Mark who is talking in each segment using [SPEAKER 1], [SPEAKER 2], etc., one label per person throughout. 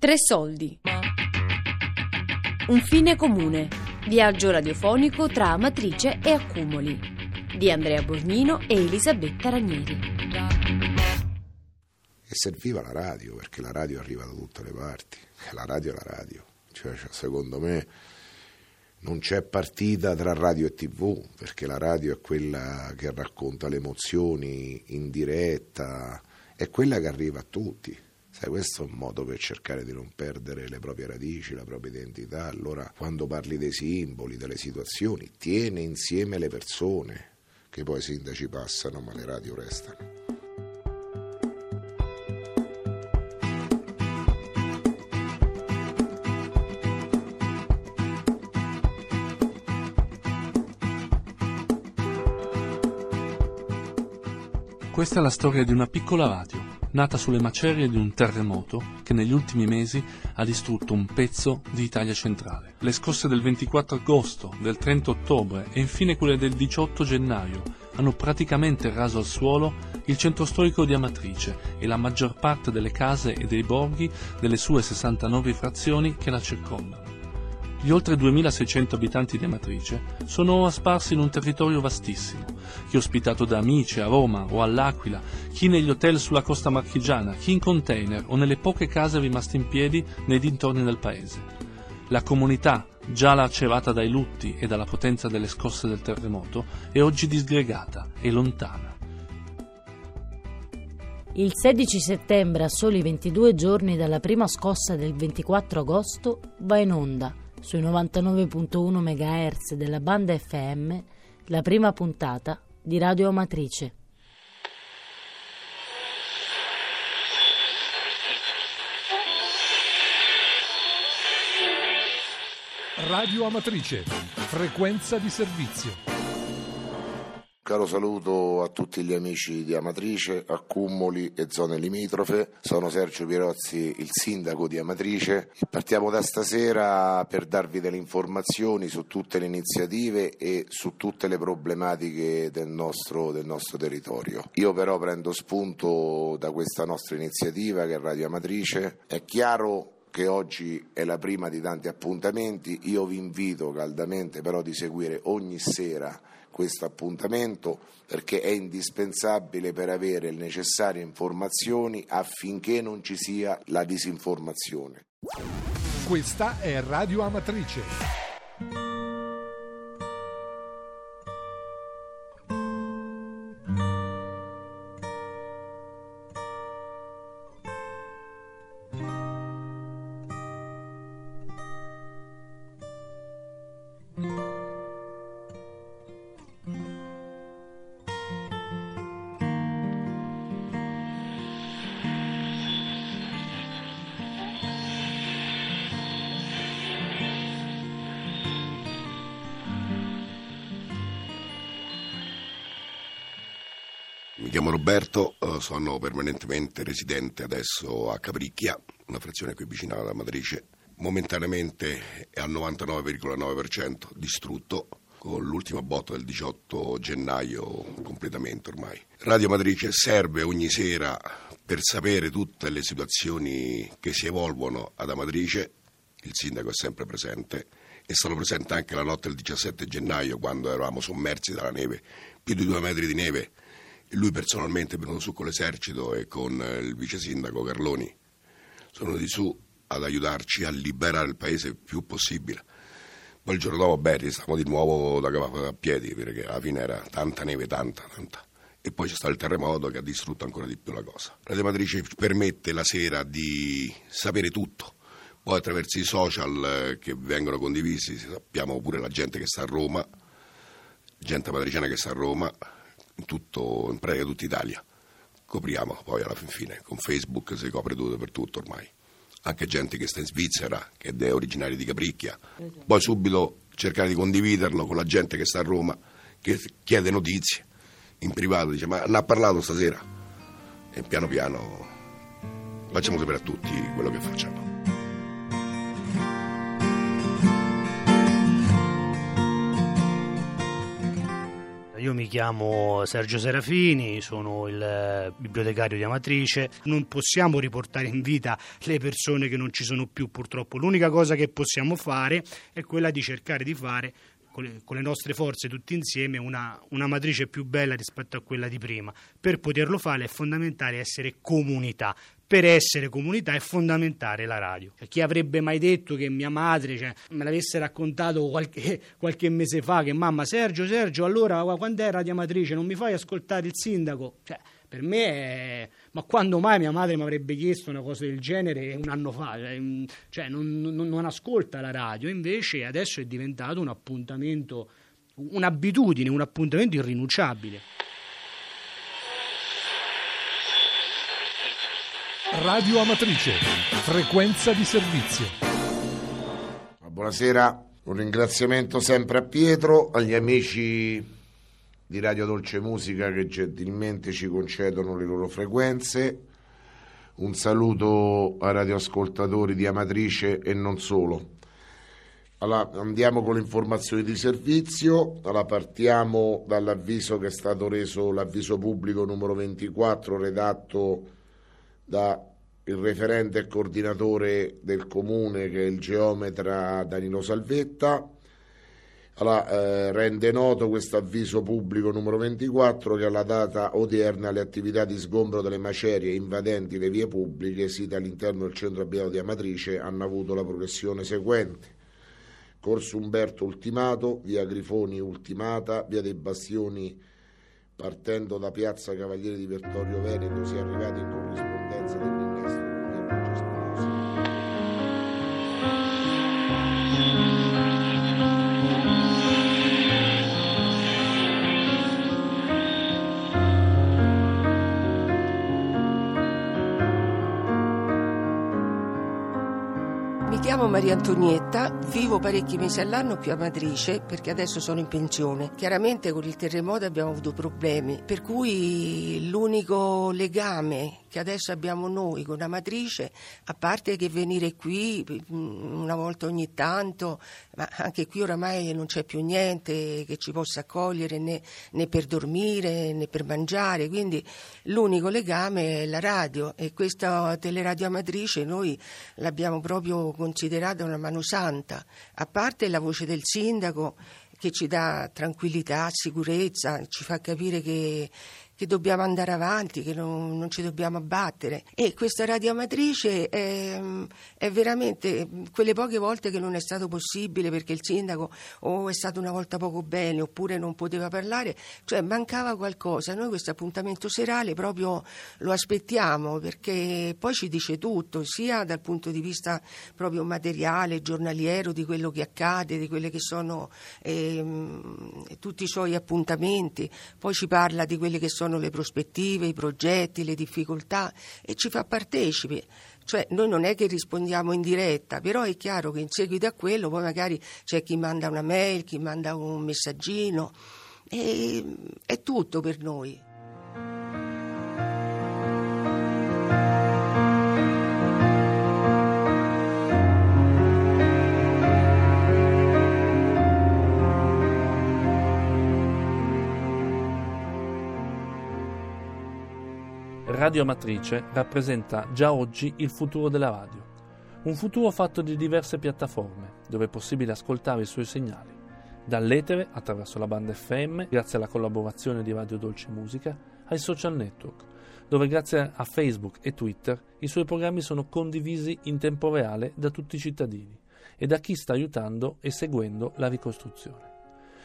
[SPEAKER 1] Tre soldi. Un fine comune. Viaggio radiofonico tra Amatrice e Accumoli. Di Andrea Bornino e Elisabetta Ranieri.
[SPEAKER 2] E serviva la radio, perché la radio arriva da tutte le parti. La radio è la radio. Cioè, cioè, secondo me non c'è partita tra radio e tv, perché la radio è quella che racconta le emozioni in diretta, è quella che arriva a tutti. Sai, questo è un modo per cercare di non perdere le proprie radici, la propria identità. Allora, quando parli dei simboli, delle situazioni, tiene insieme le persone, che poi i sindaci passano, ma le radio restano.
[SPEAKER 3] Questa è la storia di una piccola radio nata sulle macerie di un terremoto che negli ultimi mesi ha distrutto un pezzo di Italia centrale. Le scosse del 24 agosto, del 30 ottobre e infine quelle del 18 gennaio hanno praticamente raso al suolo il centro storico di Amatrice e la maggior parte delle case e dei borghi delle sue 69 frazioni che la circondano. Gli oltre 2600 abitanti di Amatrice sono sparsi in un territorio vastissimo, chi ospitato da amici a Roma o all'Aquila, chi negli hotel sulla costa marchigiana, chi in container o nelle poche case rimaste in piedi nei dintorni del paese. La comunità, già lacerata dai lutti e dalla potenza delle scosse del terremoto, è oggi disgregata e lontana.
[SPEAKER 4] Il 16 settembre, a soli 22 giorni dalla prima scossa del 24 agosto, va in onda sui 99.1 MHz della banda FM la prima puntata di Radio Amatrice.
[SPEAKER 5] Radio Amatrice, frequenza di servizio
[SPEAKER 2] caro saluto a tutti gli amici di Amatrice, Accumoli e zone limitrofe. Sono Sergio Pierozzi, il sindaco di Amatrice. Partiamo da stasera per darvi delle informazioni su tutte le iniziative e su tutte le problematiche del nostro, del nostro territorio. Io però prendo spunto da questa nostra iniziativa che è Radio Amatrice. È chiaro che oggi è la prima di tanti appuntamenti, io vi invito caldamente però di seguire ogni sera questo appuntamento perché è indispensabile per avere le necessarie informazioni affinché non ci sia la disinformazione.
[SPEAKER 5] Questa è Radio Amatrice.
[SPEAKER 2] Chiamo Roberto, eh, sono permanentemente residente adesso a Capricchia, una frazione qui vicina alla Matrice. Momentaneamente è al 99,9% distrutto con l'ultima botta del 18 gennaio completamente ormai. Radio Matrice serve ogni sera per sapere tutte le situazioni che si evolvono ad Amatrice, il sindaco è sempre presente e sono presente anche la notte del 17 gennaio quando eravamo sommersi dalla neve, più di due metri di neve lui personalmente è venuto su con l'esercito e con eh, il vice sindaco Carloni sono di su ad aiutarci a liberare il paese il più possibile. Poi il giorno dopo, beh, stavamo di nuovo da capo a piedi, perché alla fine era tanta neve, tanta, tanta. E poi c'è stato il terremoto che ha distrutto ancora di più la cosa. La Matrice permette la sera di sapere tutto. Poi attraverso i social eh, che vengono condivisi sappiamo pure la gente che sta a Roma, gente matriciana che sta a Roma, in, tutto, in pratica tutta Italia. Copriamo poi alla fin fine, con Facebook si copre tutto per tutto ormai. Anche gente che sta in Svizzera, che è originaria di Capricchia. Poi subito cercare di condividerlo con la gente che sta a Roma, che chiede notizie in privato, dice ma ne ha parlato stasera. E piano piano facciamo sapere a tutti quello che facciamo.
[SPEAKER 6] Io mi chiamo Sergio Serafini, sono il eh, bibliotecario di Amatrice. Non possiamo riportare in vita le persone che non ci sono più purtroppo. L'unica cosa che possiamo fare è quella di cercare di fare con le, con le nostre forze tutti insieme una, una matrice più bella rispetto a quella di prima. Per poterlo fare è fondamentale essere comunità, per essere comunità è fondamentale la radio. Cioè, chi avrebbe mai detto che mia madre cioè, me l'avesse raccontato qualche, qualche, mese fa che mamma Sergio, Sergio, allora quando è Radio Amatrice non mi fai ascoltare il sindaco? Cioè, per me è... Ma quando mai mia madre mi avrebbe chiesto una cosa del genere un anno fa? Cioè, cioè non, non, non ascolta la radio, invece adesso è diventato un appuntamento, un'abitudine, un appuntamento irrinunciabile.
[SPEAKER 5] Radio Amatrice, frequenza di servizio.
[SPEAKER 7] Buonasera, un ringraziamento sempre a Pietro, agli amici di Radio Dolce Musica che gentilmente ci concedono le loro frequenze. Un saluto ai radioascoltatori di Amatrice e non solo. Allora, andiamo con le informazioni di servizio. Allora, partiamo dall'avviso che è stato reso, l'avviso pubblico numero 24, redatto da il referente e coordinatore del comune che è il geometra Danilo Salvetta. Allora, eh, rende noto questo avviso pubblico numero 24 che alla data odierna le attività di sgombro delle macerie invadenti le vie pubbliche site all'interno del centro abitato di Amatrice hanno avuto la progressione seguente. Corso Umberto ultimato, via Grifoni ultimata, via dei Bastioni partendo da piazza Cavaliere di Vittorio Veneto si è arrivati in corrispondenza dell'innesto
[SPEAKER 8] chiamo Maria Antonietta, vivo parecchi mesi all'anno qui a Matrice perché adesso sono in pensione. Chiaramente con il terremoto abbiamo avuto problemi, per cui l'unico legame che adesso abbiamo noi con Amatrice, a parte che venire qui mm, una volta ogni tanto, ma anche qui oramai non c'è più niente che ci possa accogliere né, né per dormire né per mangiare, quindi l'unico legame è la radio e questa teleradio Amatrice noi l'abbiamo proprio considerata una mano santa, a parte la voce del sindaco che ci dà tranquillità, sicurezza, ci fa capire che che dobbiamo andare avanti, che non, non ci dobbiamo abbattere. E questa radioamatrice è, è, veramente quelle poche volte che non è stato possibile perché il sindaco o è stato una volta poco bene oppure non poteva parlare, cioè mancava qualcosa. Noi questo appuntamento serale proprio lo aspettiamo perché poi ci dice tutto, sia dal punto di vista proprio materiale, giornaliero, di quello che accade, di quelli che sono eh, tutti i suoi appuntamenti, poi ci parla di quelli che sono sono le prospettive, i progetti, le difficoltà e ci fa partecipi. Cioè noi non è che rispondiamo in diretta, però è chiaro che in seguito a quello poi magari c'è chi manda una mail, chi manda un messaggino e è tutto per noi.
[SPEAKER 3] Radio Amatrice rappresenta già oggi il futuro della radio. Un futuro fatto di diverse piattaforme, dove è possibile ascoltare i suoi segnali. Dall'etere, attraverso la banda FM, grazie alla collaborazione di Radio Dolce Musica, ai social network, dove grazie a Facebook e Twitter i suoi programmi sono condivisi in tempo reale da tutti i cittadini e da chi sta aiutando e seguendo la ricostruzione.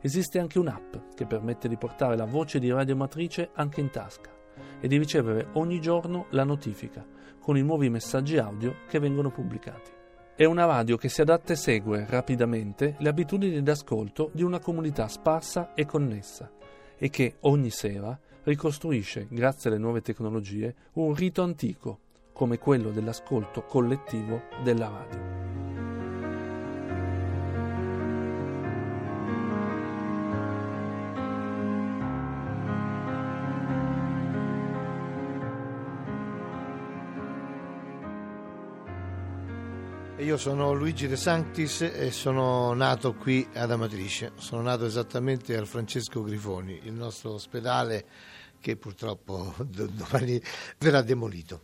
[SPEAKER 3] Esiste anche un'app che permette di portare la voce di Radio Matrice anche in tasca e di ricevere ogni giorno la notifica con i nuovi messaggi audio che vengono pubblicati. È una radio che si adatta e segue rapidamente le abitudini d'ascolto di una comunità sparsa e connessa e che ogni sera ricostruisce, grazie alle nuove tecnologie, un rito antico, come quello dell'ascolto collettivo della radio.
[SPEAKER 9] Io sono Luigi De Sanctis e sono nato qui ad Amatrice. Sono nato esattamente al Francesco Grifoni, il nostro ospedale che purtroppo domani verrà demolito.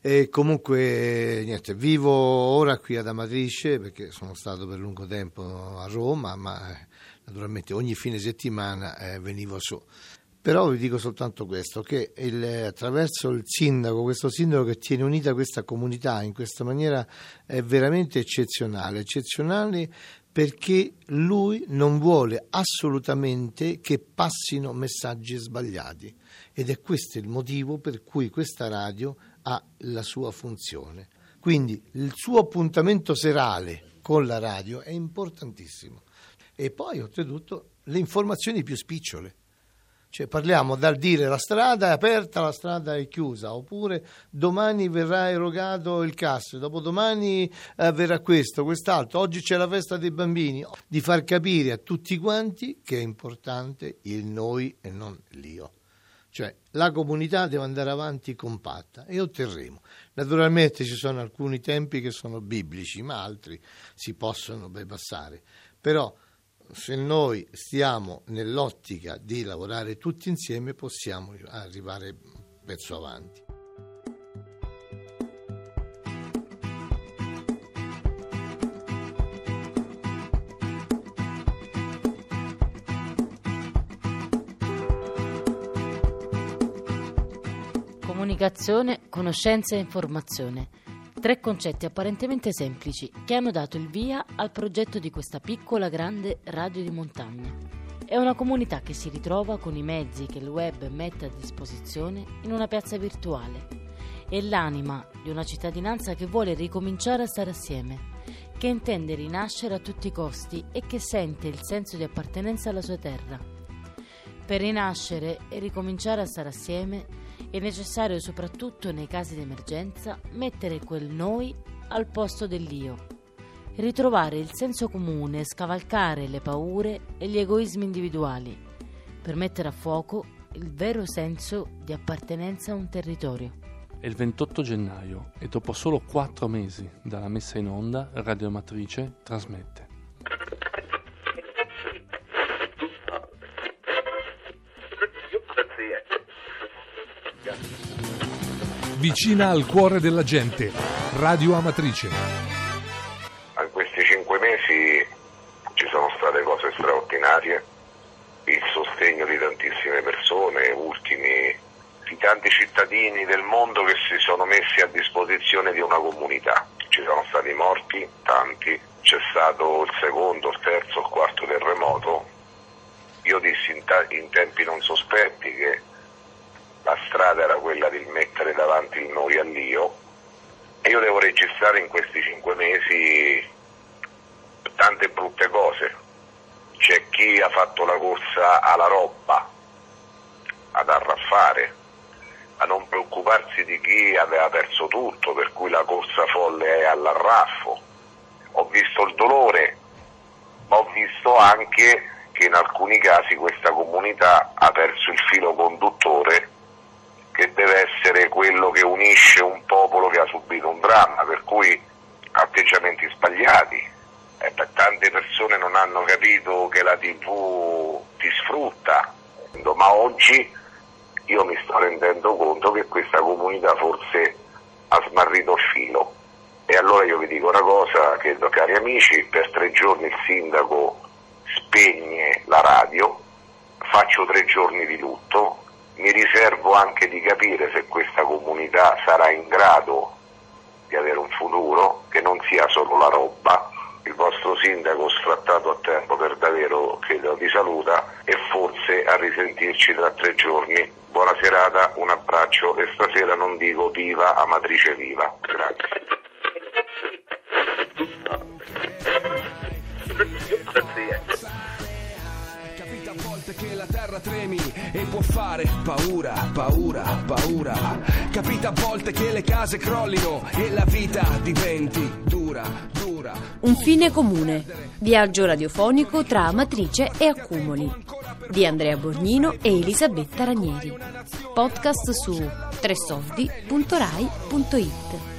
[SPEAKER 9] E comunque niente, vivo ora qui ad Amatrice perché sono stato per lungo tempo a Roma, ma naturalmente ogni fine settimana eh, venivo su. Però vi dico soltanto questo, che il, attraverso il sindaco, questo sindaco che tiene unita questa comunità in questa maniera è veramente eccezionale, eccezionale perché lui non vuole assolutamente che passino messaggi sbagliati ed è questo il motivo per cui questa radio ha la sua funzione. Quindi il suo appuntamento serale con la radio è importantissimo. E poi oltretutto le informazioni più spicciole. Cioè parliamo dal dire la strada è aperta, la strada è chiusa, oppure domani verrà erogato il CAS, dopodomani eh, verrà questo, quest'altro, oggi c'è la festa dei bambini, di far capire a tutti quanti che è importante il noi e non l'io. Cioè la comunità deve andare avanti compatta e otterremo. Naturalmente ci sono alcuni tempi che sono biblici, ma altri si possono bypassare. Però se noi stiamo nell'ottica di lavorare tutti insieme possiamo arrivare un pezzo avanti.
[SPEAKER 4] Comunicazione, conoscenza e informazione Tre concetti apparentemente semplici che hanno dato il via al progetto di questa piccola grande radio di montagna. È una comunità che si ritrova con i mezzi che il web mette a disposizione in una piazza virtuale. È l'anima di una cittadinanza che vuole ricominciare a stare assieme, che intende rinascere a tutti i costi e che sente il senso di appartenenza alla sua terra. Per rinascere e ricominciare a stare assieme è necessario soprattutto nei casi di emergenza mettere quel noi al posto dell'io, ritrovare il senso comune, scavalcare le paure e gli egoismi individuali, per mettere a fuoco il vero senso di appartenenza a un territorio.
[SPEAKER 3] È il 28 gennaio e dopo solo quattro mesi dalla messa in onda, Radio Amatrice trasmette.
[SPEAKER 5] Vicina al cuore della gente. Radio Amatrice.
[SPEAKER 7] In questi cinque mesi ci sono state cose straordinarie, il sostegno di tantissime persone, ultimi di tanti cittadini del mondo che si sono messi a disposizione di una comunità. Ci sono stati morti, tanti, c'è stato il secondo, il terzo, il quarto terremoto. Io dissi in, ta- in tempi non sospetti che la strada era quella di mettere davanti il noi all'io e io devo registrare in questi cinque mesi tante brutte cose. C'è chi ha fatto la corsa alla roba, ad arraffare, a non preoccuparsi di chi aveva perso tutto, per cui la corsa folle è all'arraffo. Ho visto il dolore, ma ho visto anche che in alcuni casi questa comunità ha perso il filo conduttore che deve essere quello che unisce un popolo che ha subito un dramma, per cui atteggiamenti sbagliati. Eh, tante persone non hanno capito che la TV ti sfrutta, ma oggi io mi sto rendendo conto che questa comunità forse ha smarrito il filo. E allora io vi dico una cosa, che cari amici, per tre giorni il sindaco spegne la radio, faccio tre giorni di lutto, anche di capire se questa comunità sarà in grado di avere un futuro, che non sia solo la roba. Il vostro sindaco sfrattato a tempo per davvero credo vi saluta e forse a risentirci tra tre giorni. Buona serata, un abbraccio e stasera non dico viva Amatrice Viva. Grazie.
[SPEAKER 10] Che la terra tremi e può fare paura, paura, paura. Capita a volte che le case crollino e la vita diventi dura, dura.
[SPEAKER 1] Un fine comune. Viaggio radiofonico tra Amatrice e Accumoli. Di Andrea Borgnino e Elisabetta Ranieri. Podcast su tresoldi.rai.it.